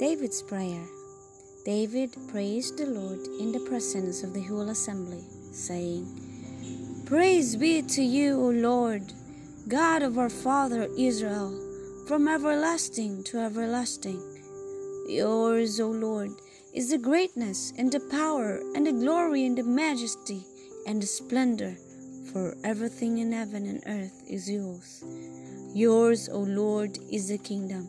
David's Prayer David praised the Lord in the presence of the whole assembly, saying, Praise be to you, O Lord, God of our father Israel, from everlasting to everlasting. Yours, O Lord, is the greatness and the power and the glory and the majesty and the splendor, for everything in heaven and earth is yours. Yours, O Lord, is the kingdom.